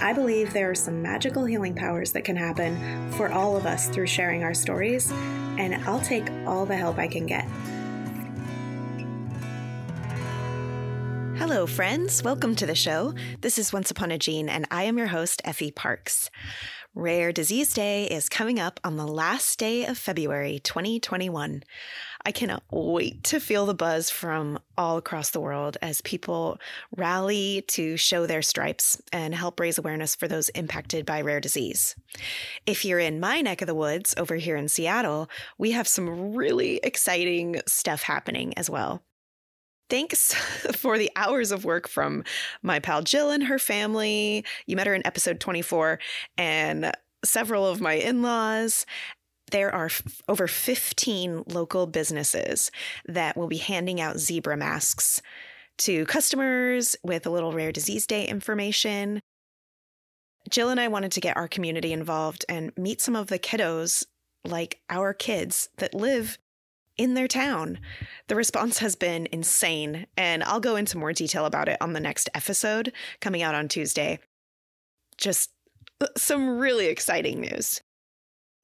I believe there are some magical healing powers that can happen for all of us through sharing our stories, and I'll take all the help I can get. Hello, friends. Welcome to the show. This is Once Upon a Gene, and I am your host, Effie Parks. Rare Disease Day is coming up on the last day of February 2021. I cannot wait to feel the buzz from all across the world as people rally to show their stripes and help raise awareness for those impacted by rare disease. If you're in my neck of the woods over here in Seattle, we have some really exciting stuff happening as well. Thanks for the hours of work from my pal Jill and her family. You met her in episode 24, and several of my in laws. There are f- over 15 local businesses that will be handing out zebra masks to customers with a little rare disease day information. Jill and I wanted to get our community involved and meet some of the kiddos, like our kids, that live in their town. The response has been insane, and I'll go into more detail about it on the next episode coming out on Tuesday. Just uh, some really exciting news.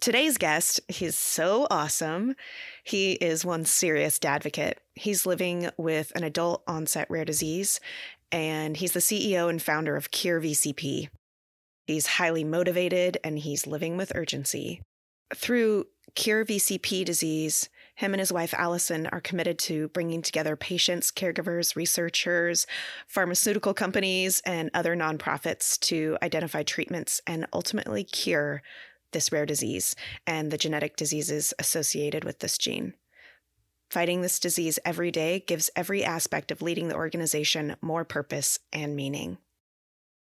Today's guest, he's so awesome. He is one serious advocate. He's living with an adult onset rare disease, and he's the CEO and founder of Cure VCP. He's highly motivated and he's living with urgency. Through Cure VCP disease, him and his wife, Allison, are committed to bringing together patients, caregivers, researchers, pharmaceutical companies, and other nonprofits to identify treatments and ultimately cure this rare disease and the genetic diseases associated with this gene. Fighting this disease every day gives every aspect of leading the organization more purpose and meaning.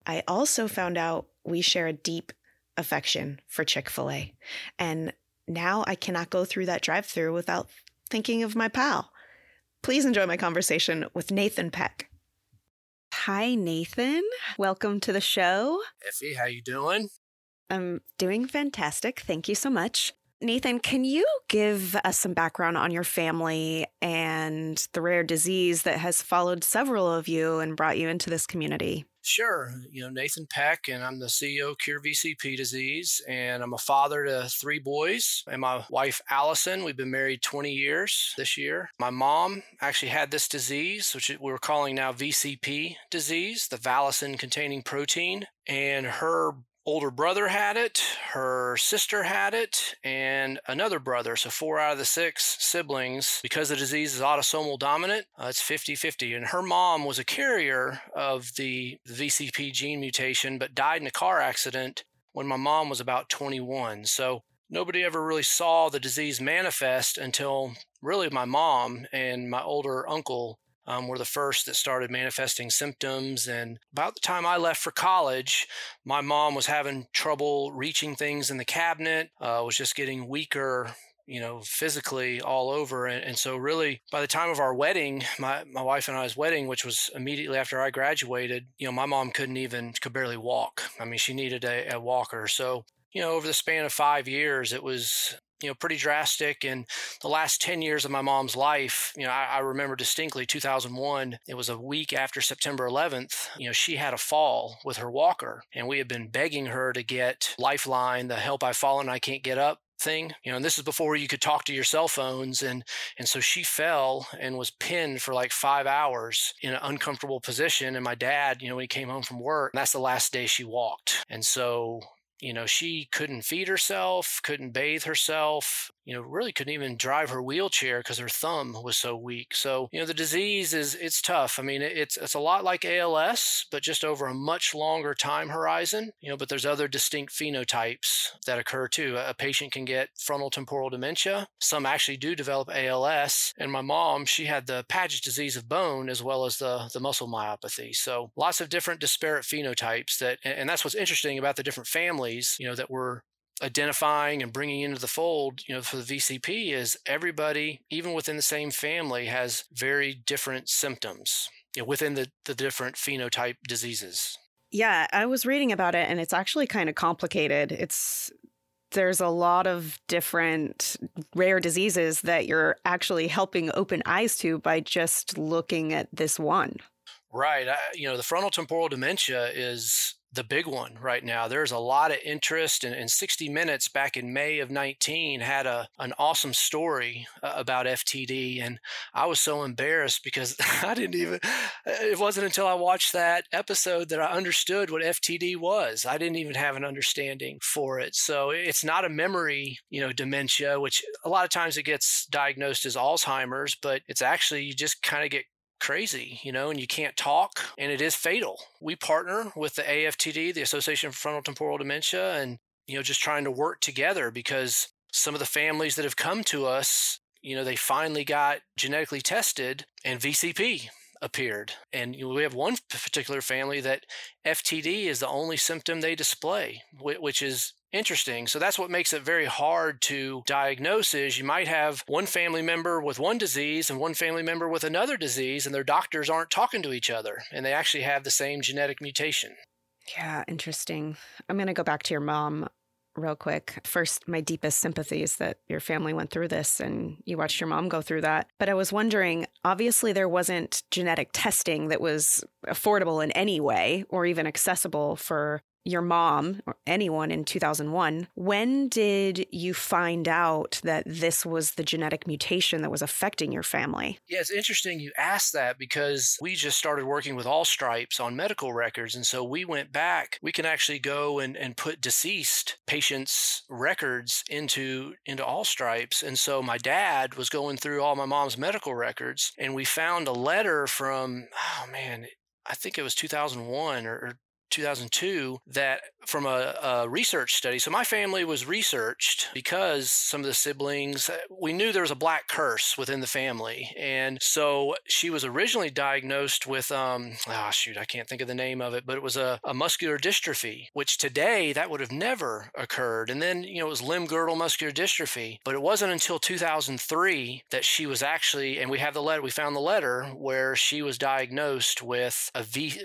I also found out we share a deep affection for Chick fil A. And now I cannot go through that drive through without thinking of my pal. Please enjoy my conversation with Nathan Peck. Hi, Nathan. Welcome to the show. Effie, how you doing? I'm doing fantastic. Thank you so much. Nathan, can you give us some background on your family and the rare disease that has followed several of you and brought you into this community? Sure. You know, Nathan Peck, and I'm the CEO of Cure VCP Disease, and I'm a father to three boys. And my wife, Allison, we've been married 20 years this year. My mom actually had this disease, which we're calling now VCP disease, the Valosin containing protein. And her older brother had it, her sister had it, and another brother. So, four out of the six siblings, because the disease is autosomal dominant, uh, it's 50 50. And her mom was a carrier of the VCP gene mutation, but died in a car accident when my mom was about 21. So, nobody ever really saw the disease manifest until really my mom and my older uncle um, were the first that started manifesting symptoms. And about the time I left for college, my mom was having trouble reaching things in the cabinet, uh, was just getting weaker you know, physically all over. And, and, so, really, by the time of our wedding, my, my wife and I's wedding, which was immediately after I graduated, you know, my mom couldn't even, could barely walk. I mean, she needed a, a walker. So, you know, over the span of five years, it was you know, pretty drastic. And the last 10 years of my mom's life, you know, I, I, remember distinctly 2001, it was a week after September 11th, you know, she had a fall with her walker. And we had been begging her to get Lifeline, the help I've fallen, I can't get up thing you know and this is before you could talk to your cell phones and and so she fell and was pinned for like five hours in an uncomfortable position and my dad you know when he came home from work that's the last day she walked and so you know, she couldn't feed herself, couldn't bathe herself. You know, really couldn't even drive her wheelchair because her thumb was so weak. So, you know, the disease is, it's tough. I mean, it's, it's a lot like ALS, but just over a much longer time horizon, you know, but there's other distinct phenotypes that occur too. A patient can get frontal temporal dementia. Some actually do develop ALS. And my mom, she had the Paget disease of bone as well as the, the muscle myopathy. So lots of different disparate phenotypes that, and that's what's interesting about the different families, you know, that we're identifying and bringing into the fold, you know, for the VCP is everybody, even within the same family, has very different symptoms you know, within the, the different phenotype diseases. Yeah, I was reading about it and it's actually kind of complicated. It's there's a lot of different rare diseases that you're actually helping open eyes to by just looking at this one. Right. I, you know, the frontal temporal dementia is the big one right now. There's a lot of interest, and, and 60 Minutes back in May of 19 had a an awesome story uh, about FTD, and I was so embarrassed because I didn't even. It wasn't until I watched that episode that I understood what FTD was. I didn't even have an understanding for it. So it's not a memory, you know, dementia, which a lot of times it gets diagnosed as Alzheimer's, but it's actually you just kind of get crazy, you know, and you can't talk, and it is fatal. We partner with the AFTD, the Association for Frontal Temporal Dementia, and, you know, just trying to work together because some of the families that have come to us, you know, they finally got genetically tested and VCP appeared. And we have one particular family that FTD is the only symptom they display, which is interesting. So that's what makes it very hard to diagnose is you might have one family member with one disease and one family member with another disease and their doctors aren't talking to each other and they actually have the same genetic mutation. Yeah, interesting. I'm going to go back to your mom real quick. First, my deepest sympathies that your family went through this and you watched your mom go through that. But I was wondering obviously, there wasn't genetic testing that was affordable in any way or even accessible for your mom or anyone in 2001, when did you find out that this was the genetic mutation that was affecting your family? Yeah, it's interesting you asked that because we just started working with Allstripes on medical records. And so we went back. We can actually go and, and put deceased patients' records into, into Allstripes. And so my dad was going through all my mom's medical records and we found a letter from, oh man, I think it was 2001 or, or 2002 that from a, a, research study. So my family was researched because some of the siblings, uh, we knew there was a black curse within the family. And so she was originally diagnosed with, um, oh shoot, I can't think of the name of it, but it was a, a muscular dystrophy, which today that would have never occurred. And then, you know, it was limb girdle muscular dystrophy. But it wasn't until 2003 that she was actually, and we have the letter, we found the letter where she was diagnosed with a v,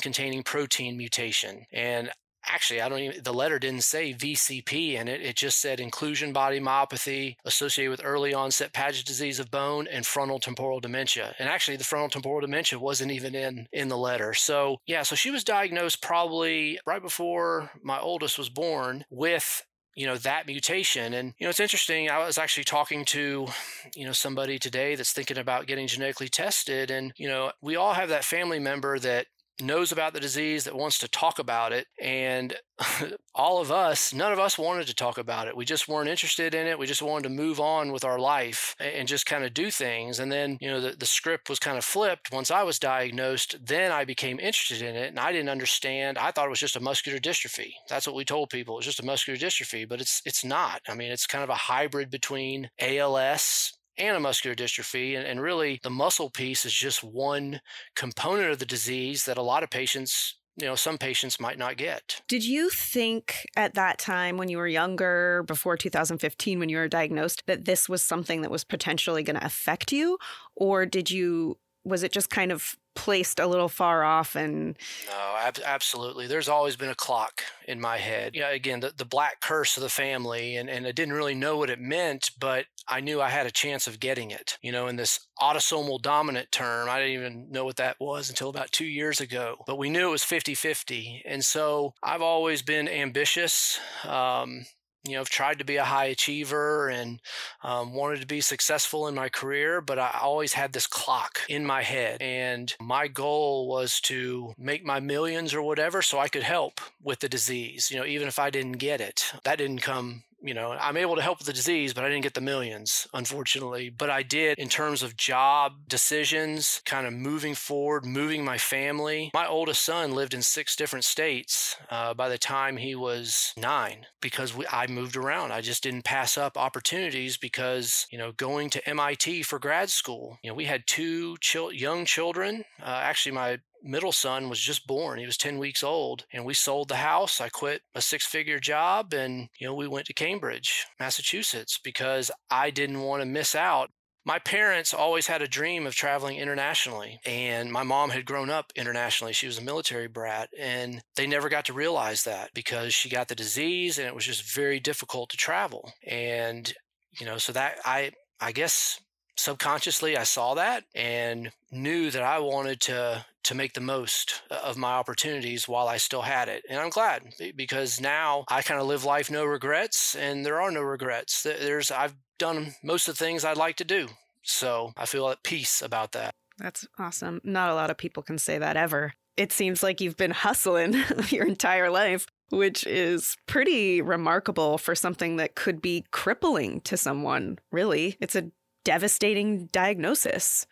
containing protein mutation. And actually i don't even the letter didn't say vcp in it. It just said inclusion body myopathy associated with early onset paget disease of bone and frontal temporal dementia. And actually the frontal temporal dementia wasn't even in in the letter. So yeah so she was diagnosed probably right before my oldest was born with you know that mutation. And you know it's interesting i was actually talking to you know somebody today that's thinking about getting genetically tested. And you know we all have that family member that knows about the disease, that wants to talk about it. And all of us, none of us wanted to talk about it. We just weren't interested in it. We just wanted to move on with our life and just kind of do things. And then, you know, the, the script was kind of flipped. Once I was diagnosed, then I became interested in it and I didn't understand. I thought it was just a muscular dystrophy. That's what we told people. It's just a muscular dystrophy, but it's it's not. I mean, it's kind of a hybrid between ALS and a muscular dystrophy. And, and really, the muscle piece is just one component of the disease that a lot of patients you know some patients might not get. Did you think at that time when you were younger before 2015 when you were diagnosed that this was something that was potentially going to affect you? Or did you was it just kind of placed a little far off and no ab- absolutely. There's always been a clock in my head. Yeah again the, the black curse of the family and, and i didn't really know what it meant but i knew i had a chance of getting it you know in this autosomal dominant term i didn't even know what that was until about two years ago but we knew it was 50-50 and so i've always been ambitious um, you know, I've tried to be a high achiever and um, wanted to be successful in my career, but I always had this clock in my head. And my goal was to make my millions or whatever so I could help with the disease, you know, even if I didn't get it. That didn't come you know, I'm able to help with the disease, but I didn't get the millions, unfortunately. But I did in terms of job decisions, kind of moving forward, moving my family. My oldest son lived in six different states uh, by the time he was nine because we, I moved around. I just didn't pass up opportunities because, you know, going to MIT for grad school, you know, we had two chil- young children. Uh, actually, my middle son was just born. He was 10 weeks old and we sold the house. I quit a six figure job and, you know, we went to Cambridge, Massachusetts because I didn't want to miss out. My parents always had a dream of traveling internationally, and my mom had grown up internationally. She was a military brat, and they never got to realize that because she got the disease and it was just very difficult to travel. And, you know, so that I, I guess subconsciously I saw that and knew that I wanted to to make the most of my opportunities while I still had it. And I'm glad because now I kind of live life no regrets and there are no regrets. There's I've done most of the things I'd like to do. So I feel at peace about that. That's awesome. Not a lot of people can say that ever. It seems like you've been hustling your entire life, which is pretty remarkable for something that could be crippling to someone, really. It's a devastating diagnosis,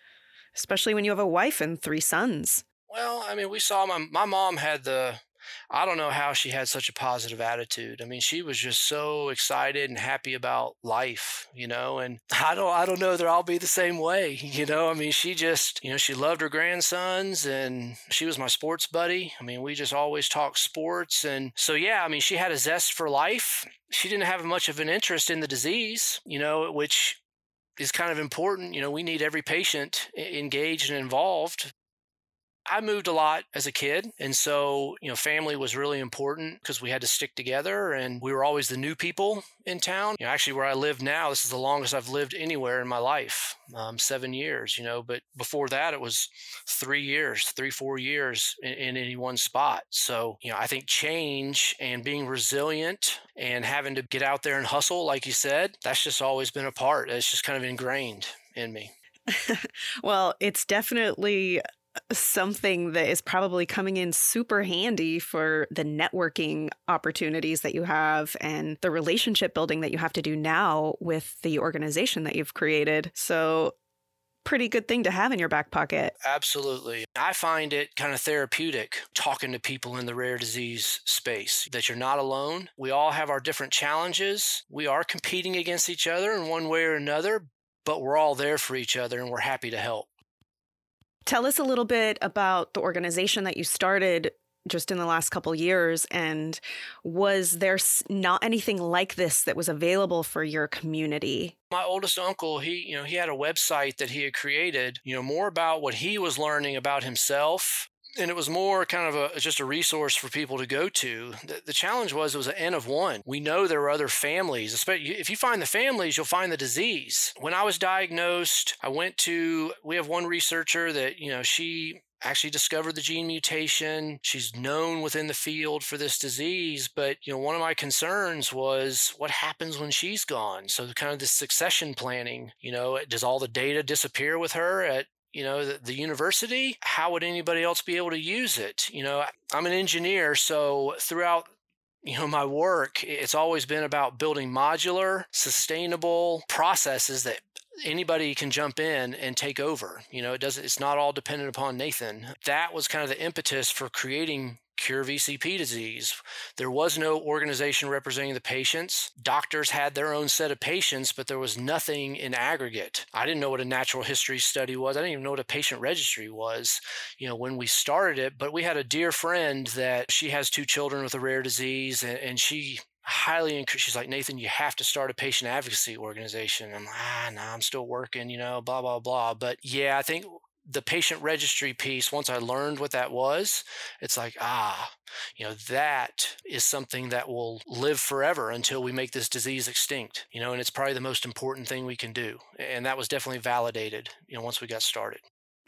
especially when you have a wife and three sons. Well, I mean, we saw my my mom had the I don't know how she had such a positive attitude. I mean, she was just so excited and happy about life, you know, and I don't I don't know that I'll be the same way, you know. I mean, she just, you know, she loved her grandsons and she was my sports buddy. I mean, we just always talked sports and so yeah, I mean, she had a zest for life. She didn't have much of an interest in the disease, you know, which is kind of important. You know, we need every patient engaged and involved I moved a lot as a kid. And so, you know, family was really important because we had to stick together and we were always the new people in town. You know, actually, where I live now, this is the longest I've lived anywhere in my life um, seven years, you know, but before that, it was three years, three, four years in, in any one spot. So, you know, I think change and being resilient and having to get out there and hustle, like you said, that's just always been a part. It's just kind of ingrained in me. well, it's definitely something that is probably coming in super handy for the networking opportunities that you have and the relationship building that you have to do now with the organization that you've created. So, pretty good thing to have in your back pocket. Absolutely. I find it kind of therapeutic talking to people in the rare disease space that you're not alone. We all have our different challenges. We are competing against each other in one way or another, but we're all there for each other and we're happy to help. Tell us a little bit about the organization that you started just in the last couple years and was there not anything like this that was available for your community? My oldest uncle he you know he had a website that he had created you know more about what he was learning about himself and it was more kind of a just a resource for people to go to. The, the, challenge was it was an N of one. We know there are other families. Especially if you find the families, you'll find the disease. When I was diagnosed, I went to. We have one researcher that you know she actually discovered the gene mutation. She's known within the field for this disease, but you know, one of my concerns was what happens when she's gone. So kind of this succession planning, you know, does all the data disappear with her at you know the, the, university how would anybody else be able to use it? You know i'm an engineer so throughout you know my work it's always been about building modular sustainable processes that anybody can jump in and take over. You know it doesn't it's not all dependent upon nathan. That was kind of the impetus for creating cure VCP disease. There was no organization representing the patients. Doctors had their own set of patients, but there was nothing in aggregate. I didn't know what a natural history study was. I didn't even know what a patient registry was, you know, when we started it. But we had a dear friend that she has two children with a rare disease, and, and she highly encouraged. She's like, Nathan, you have to start a patient advocacy organization. I'm like, ah, no, nah, I'm still working, you know, blah, blah, blah. But yeah, I think the patient registry piece, once I learned what that was, it's like, ah, you know, that is something that will live forever until we make this disease extinct, you know, and it's probably the most important thing we can do. And that was definitely validated, you know, once we got started.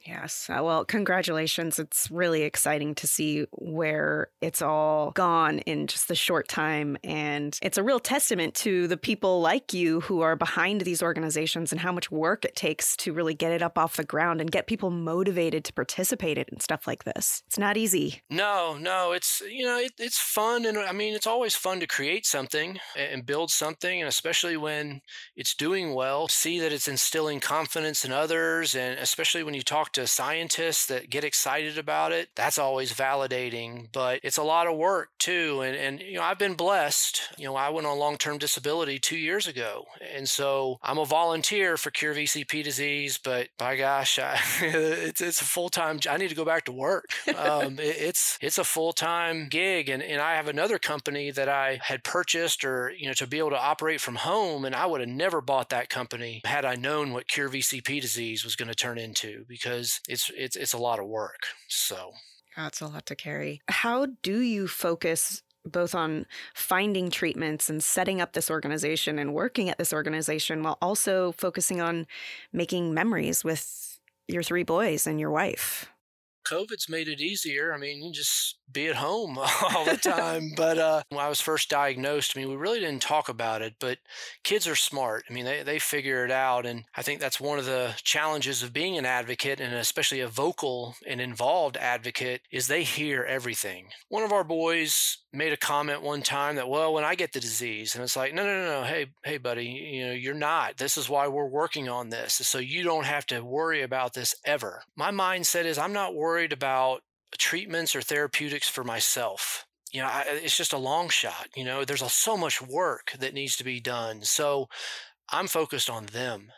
Yes. Uh, well, congratulations. It's really exciting to see where it's all gone in just the short time. And it's a real testament to the people like you who are behind these organizations and how much work it takes to really get it up off the ground and get people motivated to participate in stuff like this. It's not easy. No, no. It's, you know, it, it's fun. And I mean, it's always fun to create something and build something. And especially when it's doing well, see that it's instilling confidence in others. And especially when you talk to scientists that get excited about it, that's always validating. But it's a lot of work too. And, and you know, I've been blessed. You know, I went on long term disability two years ago. And so I'm a volunteer for Cure VCP disease, but by gosh, I, it's, it's a full time, I need to go back to work. Um, it, it's, it's a full time gig. And, and I have another company that I had purchased or, you know, to be able to operate from home. And I would have never bought that company had I known what Cure VCP disease was going to turn into because because it's it's it's a lot of work. So ah, that's a lot to carry. How do you focus both on finding treatments and setting up this organization and working at this organization while also focusing on making memories with your three boys and your wife? COVID's made it easier. I mean, you just be at home all the time. but uh, when I was first diagnosed, I mean, we really didn't talk about it, but kids are smart. I mean, they, they figure it out. And I think that's one of the challenges of being an advocate and especially a vocal and involved advocate is they hear everything. One of our boys made a comment one time that, well, when I get the disease, and it's like, no, no, no, no, hey, hey, buddy, you know, you're not. This is why we're working on this. So you don't have to worry about this ever. My mindset is I'm not worried about treatments or therapeutics for myself. You know I, it's just a long shot you know? There's a, so much work that needs to be done so i'm focused on them.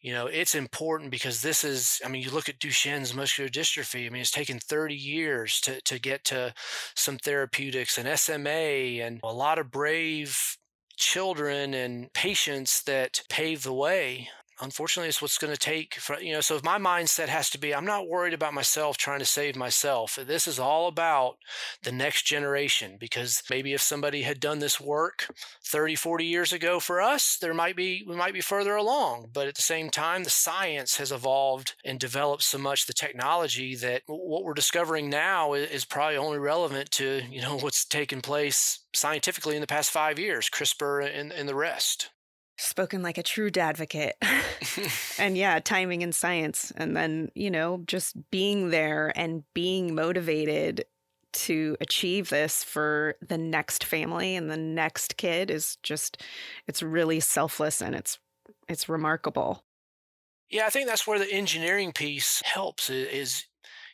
You know it's important because this is i mean you look at duchenne's muscular dystrophy i mean it's taken 30 years to, to get to some therapeutics and sma and a lot of brave children and patients that pave the way unfortunately it's what's going to take for, you know so if my mindset has to be i'm not worried about myself trying to save myself this is all about the next generation because maybe if somebody had done this work 30 40 years ago for us there might be we might be further along but at the same time the science has evolved and developed so much the technology that what we're discovering now is probably only relevant to you know what's taken place scientifically in the past five years crispr and, and the rest spoken like a true advocate. and yeah, timing and science. And then, you know, just being there and being motivated to achieve this for the next family and the next kid is just it's really selfless and it's it's remarkable. Yeah, I think that's where the engineering piece helps is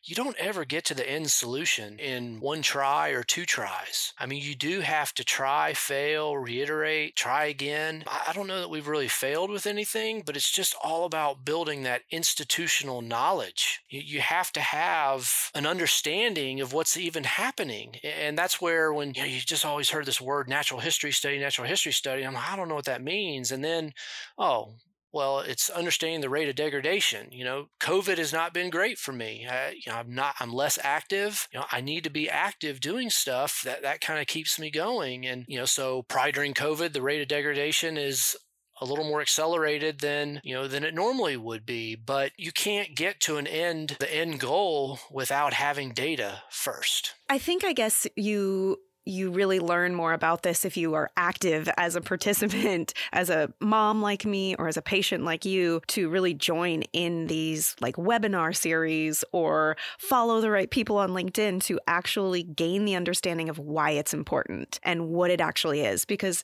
you don't ever get to the end solution in one try or two tries. I mean, you do have to try, fail, reiterate, try again. I don't know that we've really failed with anything, but it's just all about building that institutional knowledge. You have to have an understanding of what's even happening. And that's where, when you, know, you just always heard this word natural history study, natural history study, I'm I don't know what that means. And then, oh, well, it's understanding the rate of degradation. You know, COVID has not been great for me. I, you know, I'm not, I'm less active. You know, I need to be active doing stuff that, that kind of keeps me going. And, you know, so prior during COVID, the rate of degradation is a little more accelerated than you know than it normally would be but you can't get to an end the end goal without having data first i think i guess you you really learn more about this if you are active as a participant, as a mom like me, or as a patient like you, to really join in these like webinar series or follow the right people on LinkedIn to actually gain the understanding of why it's important and what it actually is. Because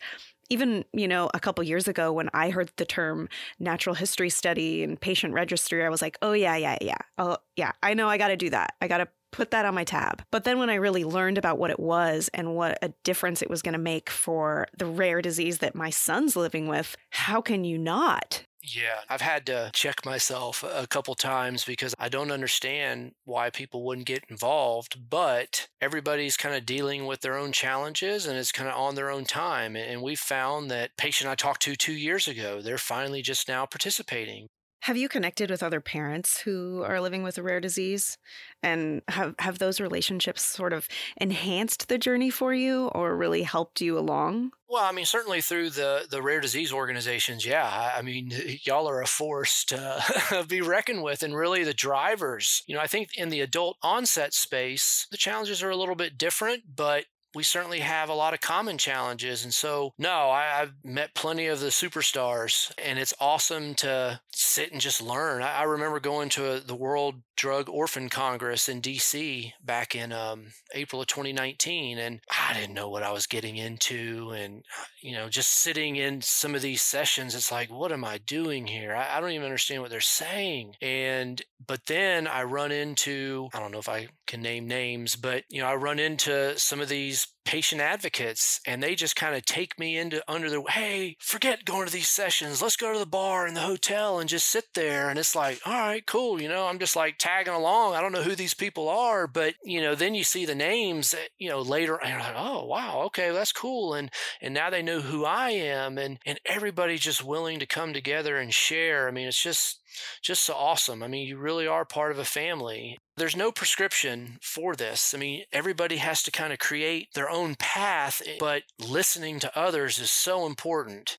even you know a couple years ago when i heard the term natural history study and patient registry i was like oh yeah yeah yeah oh yeah i know i got to do that i got to put that on my tab. But then when I really learned about what it was and what a difference it was going to make for the rare disease that my son's living with, how can you not? Yeah, I've had to check myself a couple times because I don't understand why people wouldn't get involved, but everybody's kind of dealing with their own challenges and it's kind of on their own time. And we found that patient I talked to two years ago, they're finally just now participating. Have you connected with other parents who are living with a rare disease? And have, have those relationships sort of enhanced the journey for you or really helped you along? Well, I mean, certainly through the the rare disease organizations, yeah. I mean, y'all are a force to be reckoned with, and really the drivers. You know, I think in the adult onset space, the challenges are a little bit different, but we certainly have a lot of common challenges. And so, no, I, have met plenty of the superstars, and it's awesome to sit and just learn. I, I remember going to a, the World Drug Orphan Congress in DC back in um, April of 2019, and I didn't know what I was getting into. And, uh, you know, just sitting in some of these sessions, it's like, what am I doing here? I, I don't even understand what they're saying. And, but then I run into, I don't know if I can name names, but, you know, I run into some of these patient advocates and they just kind of take me into under the hey forget going to these sessions let's go to the bar in the hotel and just sit there and it's like all right cool you know i'm just like tagging along i don't know who these people are but you know then you see the names you know later and you're like oh wow okay that's cool and and now they know who i am and and everybody's just willing to come together and share i mean it's just just so awesome. I mean, you really are part of a family. There's no prescription for this. I mean, everybody has to kind of create their own path, eh, but listening to others is so important.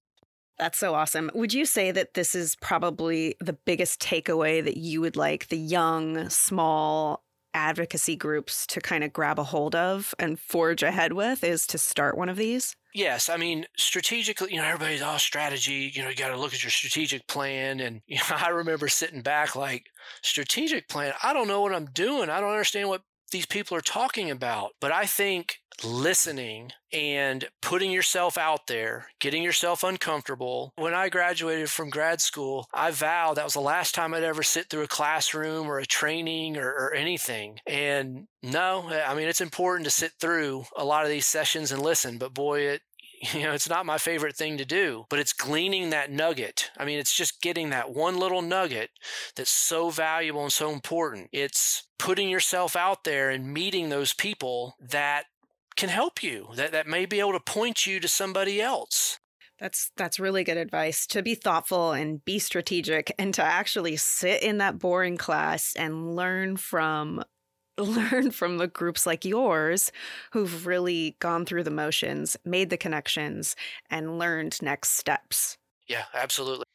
That's so awesome. Would you say that this is probably the biggest takeaway that you would like the young, small advocacy groups to kind of grab a hold of and forge ahead with is to start one of these? Yes, I mean strategically, you know, everybody's all strategy. You know, you got to look at your strategic plan, and you know, I remember sitting back like, strategic plan. I don't know what I'm doing. I don't understand what these people are talking about. But I think listening and putting yourself out there, getting yourself uncomfortable. When I graduated from grad school, I vowed that was the last time I'd ever sit through a classroom or a training or, or, anything. And no, I mean, it's important to sit through a lot of these sessions and listen, but boy, it, you know, it's not my favorite thing to do, but it's gleaning that nugget. I mean, it's just getting that one little nugget that's so valuable and so important. It's putting yourself out there and meeting those people that can help you, that, that may be able to point you to somebody else. That's that's really good advice to be thoughtful and be strategic and to actually sit in that boring class and learn from learn from the groups like yours who've really gone through the motions, made the connections, and learned next steps. Yeah, absolutely.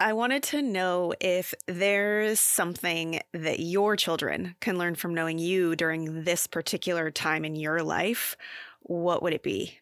I wanted to know if there's something that your children can learn from knowing you during this particular time in your life. What would it be?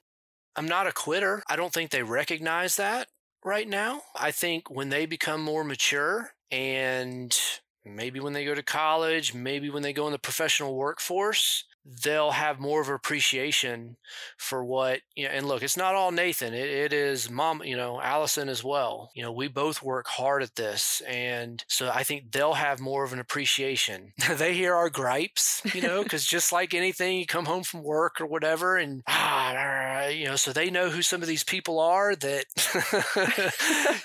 I'm not a quitter. I don't think they recognize that right now. I think when they become more mature and maybe when they go to college, maybe when they go in the professional workforce, they'll have more of appreciation for what you know and look it's not all nathan it, it is mom you know allison as well you know we both work hard at this and so i think they'll have more of an appreciation they hear our gripes you know because just like anything you come home from work or whatever and ah, you know so they know who some of these people are that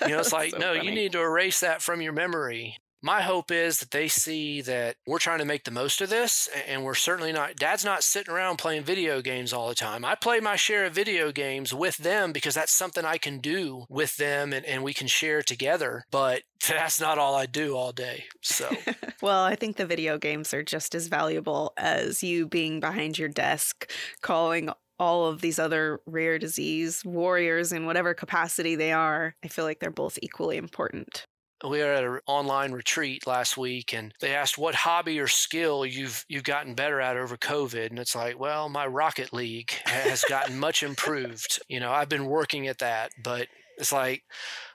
you know it's like so no funny. you need to erase that from your memory my hope is that they see that we're trying to make the most of this and we're certainly not dad's not sitting around playing video games all the time. I play my share of video games with them because that's something i can do with them and, and we can share together but that's not all i do all day so. Well i think the video games are just as valuable as you being behind your desk calling all of these other rare disease warriors in whatever capacity they are. I feel like they're both equally important we were at an online retreat last week and they asked what hobby or skill you've you've gotten better at over covid and it's like well my rocket league has gotten much improved. You know i've been working at that but it's like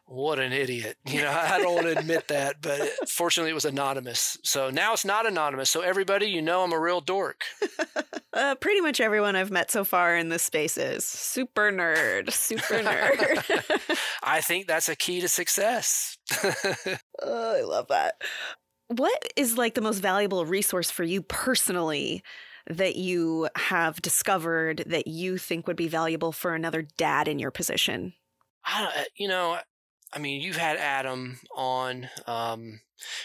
what an idiot. You know, I don't want to admit that, but fortunately it was anonymous. So now it's not anonymous. So everybody, you know, I'm a real dork. uh, pretty much everyone I've met so far in this space is super nerd, super nerd. I think that's a key to success. oh, I love that. What is like the most valuable resource for you personally? that you have discovered that you think would be valuable for another dad in your position? I, you know, I mean, you've had Adam on. Um,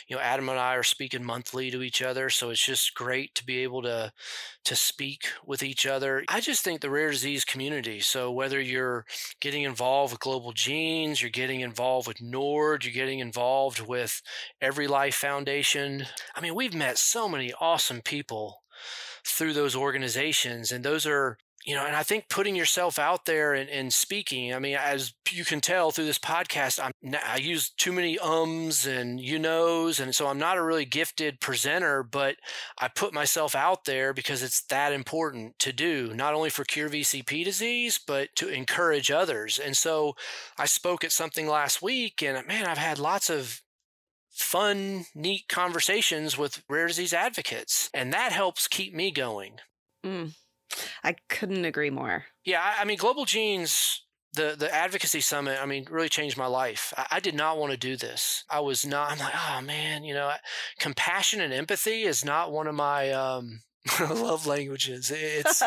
you know, Adam and I are speaking monthly to each other, so it's just great to be able to to speak with each other. I just think the rare disease community. So whether you're getting involved with Global Genes, you're getting involved with NORD, you're getting involved with Every Life Foundation. I mean, we've met so many awesome people through those organizations, and those are you know, and I think putting yourself out there and, and, speaking, I mean, as you can tell through this podcast, I'm, I use too many ums and you knows. And so I'm not a really gifted presenter, but I put myself out there because it's that important to do, not only for cure VCP disease, but to encourage others. And so I spoke at something last week and man, I've had lots of fun, neat conversations with rare disease advocates. And that helps keep me going. Mm. I couldn't agree more. Yeah, I, I mean, Global Genes the the advocacy summit i mean really changed my life I, I, did not want to do this i was not i'm like oh man you know compassion and empathy is not one of my um love languages it's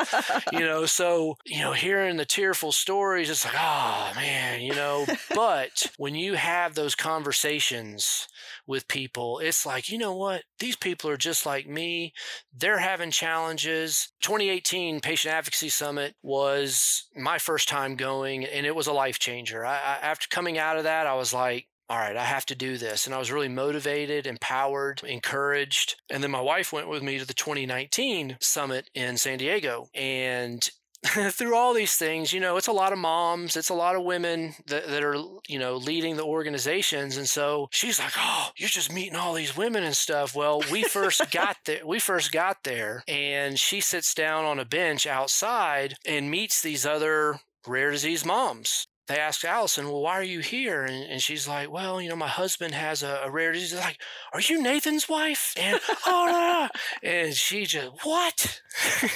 you know so you know hearing the tearful stories it's like oh man you know but when you have those conversations with people. It's like, you know what? These people are just like me. They're having challenges. 2018 Patient Advocacy Summit was my first time going, and it was a life changer. I, I, after coming out of that, I was like, all right, I have to do this. And I was really motivated, empowered, encouraged. And then my wife went with me to the 2019 summit in San Diego. And through all these things, you know, it's a lot of moms, it's a lot of women that, that are, you know, leading the organizations. And so she's like, Oh, you're just meeting all these women and stuff. Well, we first got there, we first got there and she sits down on a bench outside and meets these other rare disease moms they asked Allison, well, why are you here? And, and she's like, well, you know, my husband has a, a rare disease. They're like, are you Nathan's wife? And, oh, no, no. And she just, what?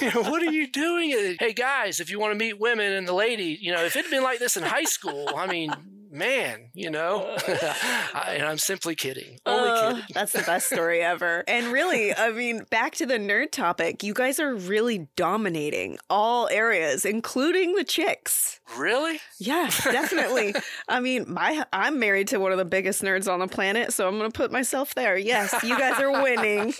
what are you doing? Hey, guys, if you want to meet women and the lady, you know, if it had been like this in high school, I mean, man, you know, I, and I'm simply kidding. Only uh, kidding. That's the best story ever. And really, I mean, back to the nerd topic, you guys are really dominating all areas, including the chicks. Really? Yeah, definitely. I mean, my I'm married to one of the biggest nerds on the planet, so I'm going to put myself there. Yes, you guys are winning.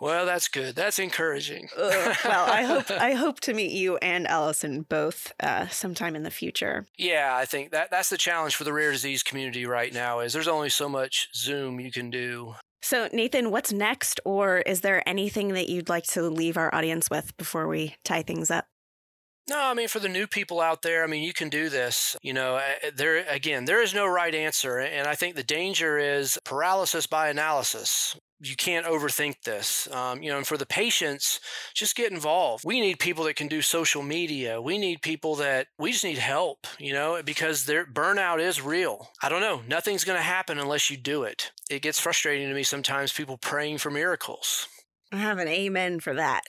well, that's good. That's encouraging. uh, well, I hope I hope to meet you and Allison both uh, sometime in the future. Yeah, yeah, I think that that's the challenge for the rare disease community right now is there's only so much Zoom you can do. So, Nathan, what's next or is there anything that you'd like to leave our audience with before we tie things up? No, I mean for the new people out there, I mean you can do this. You know, eh, eh, there again, there is no right answer, and I think the danger is paralysis by analysis you can't overthink this. Um, you know, and for the patients, just get involved. We need people that can do social media. We need people that we just need help. You know, because their burnout is real. I don't know. Nothing's going to happen unless you do it. It gets frustrating to me sometimes. People praying for miracles. I have an amen for that.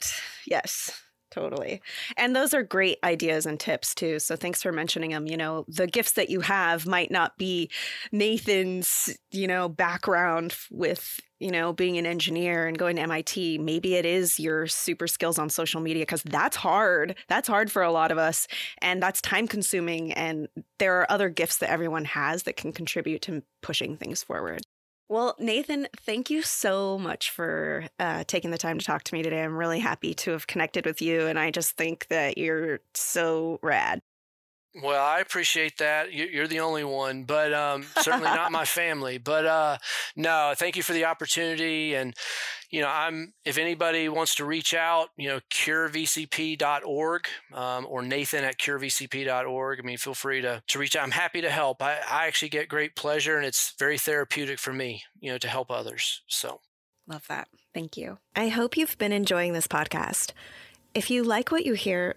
Yes. Totally. And those are great ideas and tips too. So thanks for mentioning them. You know, the gifts that you have might not be Nathan's, you know, background with, you know, being an engineer and going to MIT. Maybe it is your super skills on social media because that's hard. That's hard for a lot of us. And that's time consuming. And there are other gifts that everyone has that can contribute to pushing things forward. Well, Nathan, thank you so much for uh, taking the time to talk to me today. I'm really happy to have connected with you, and I just think that you're so rad. Well, I appreciate that. You're the only one, but um, certainly not my family. But uh, no, thank you for the opportunity. And you know, I'm if anybody wants to reach out, you know, curevcp.org um, or Nathan at curevcp.org. I mean, feel free to to reach out. I'm happy to help. I, I actually get great pleasure, and it's very therapeutic for me, you know, to help others. So, love that. Thank you. I hope you've been enjoying this podcast. If you like what you hear,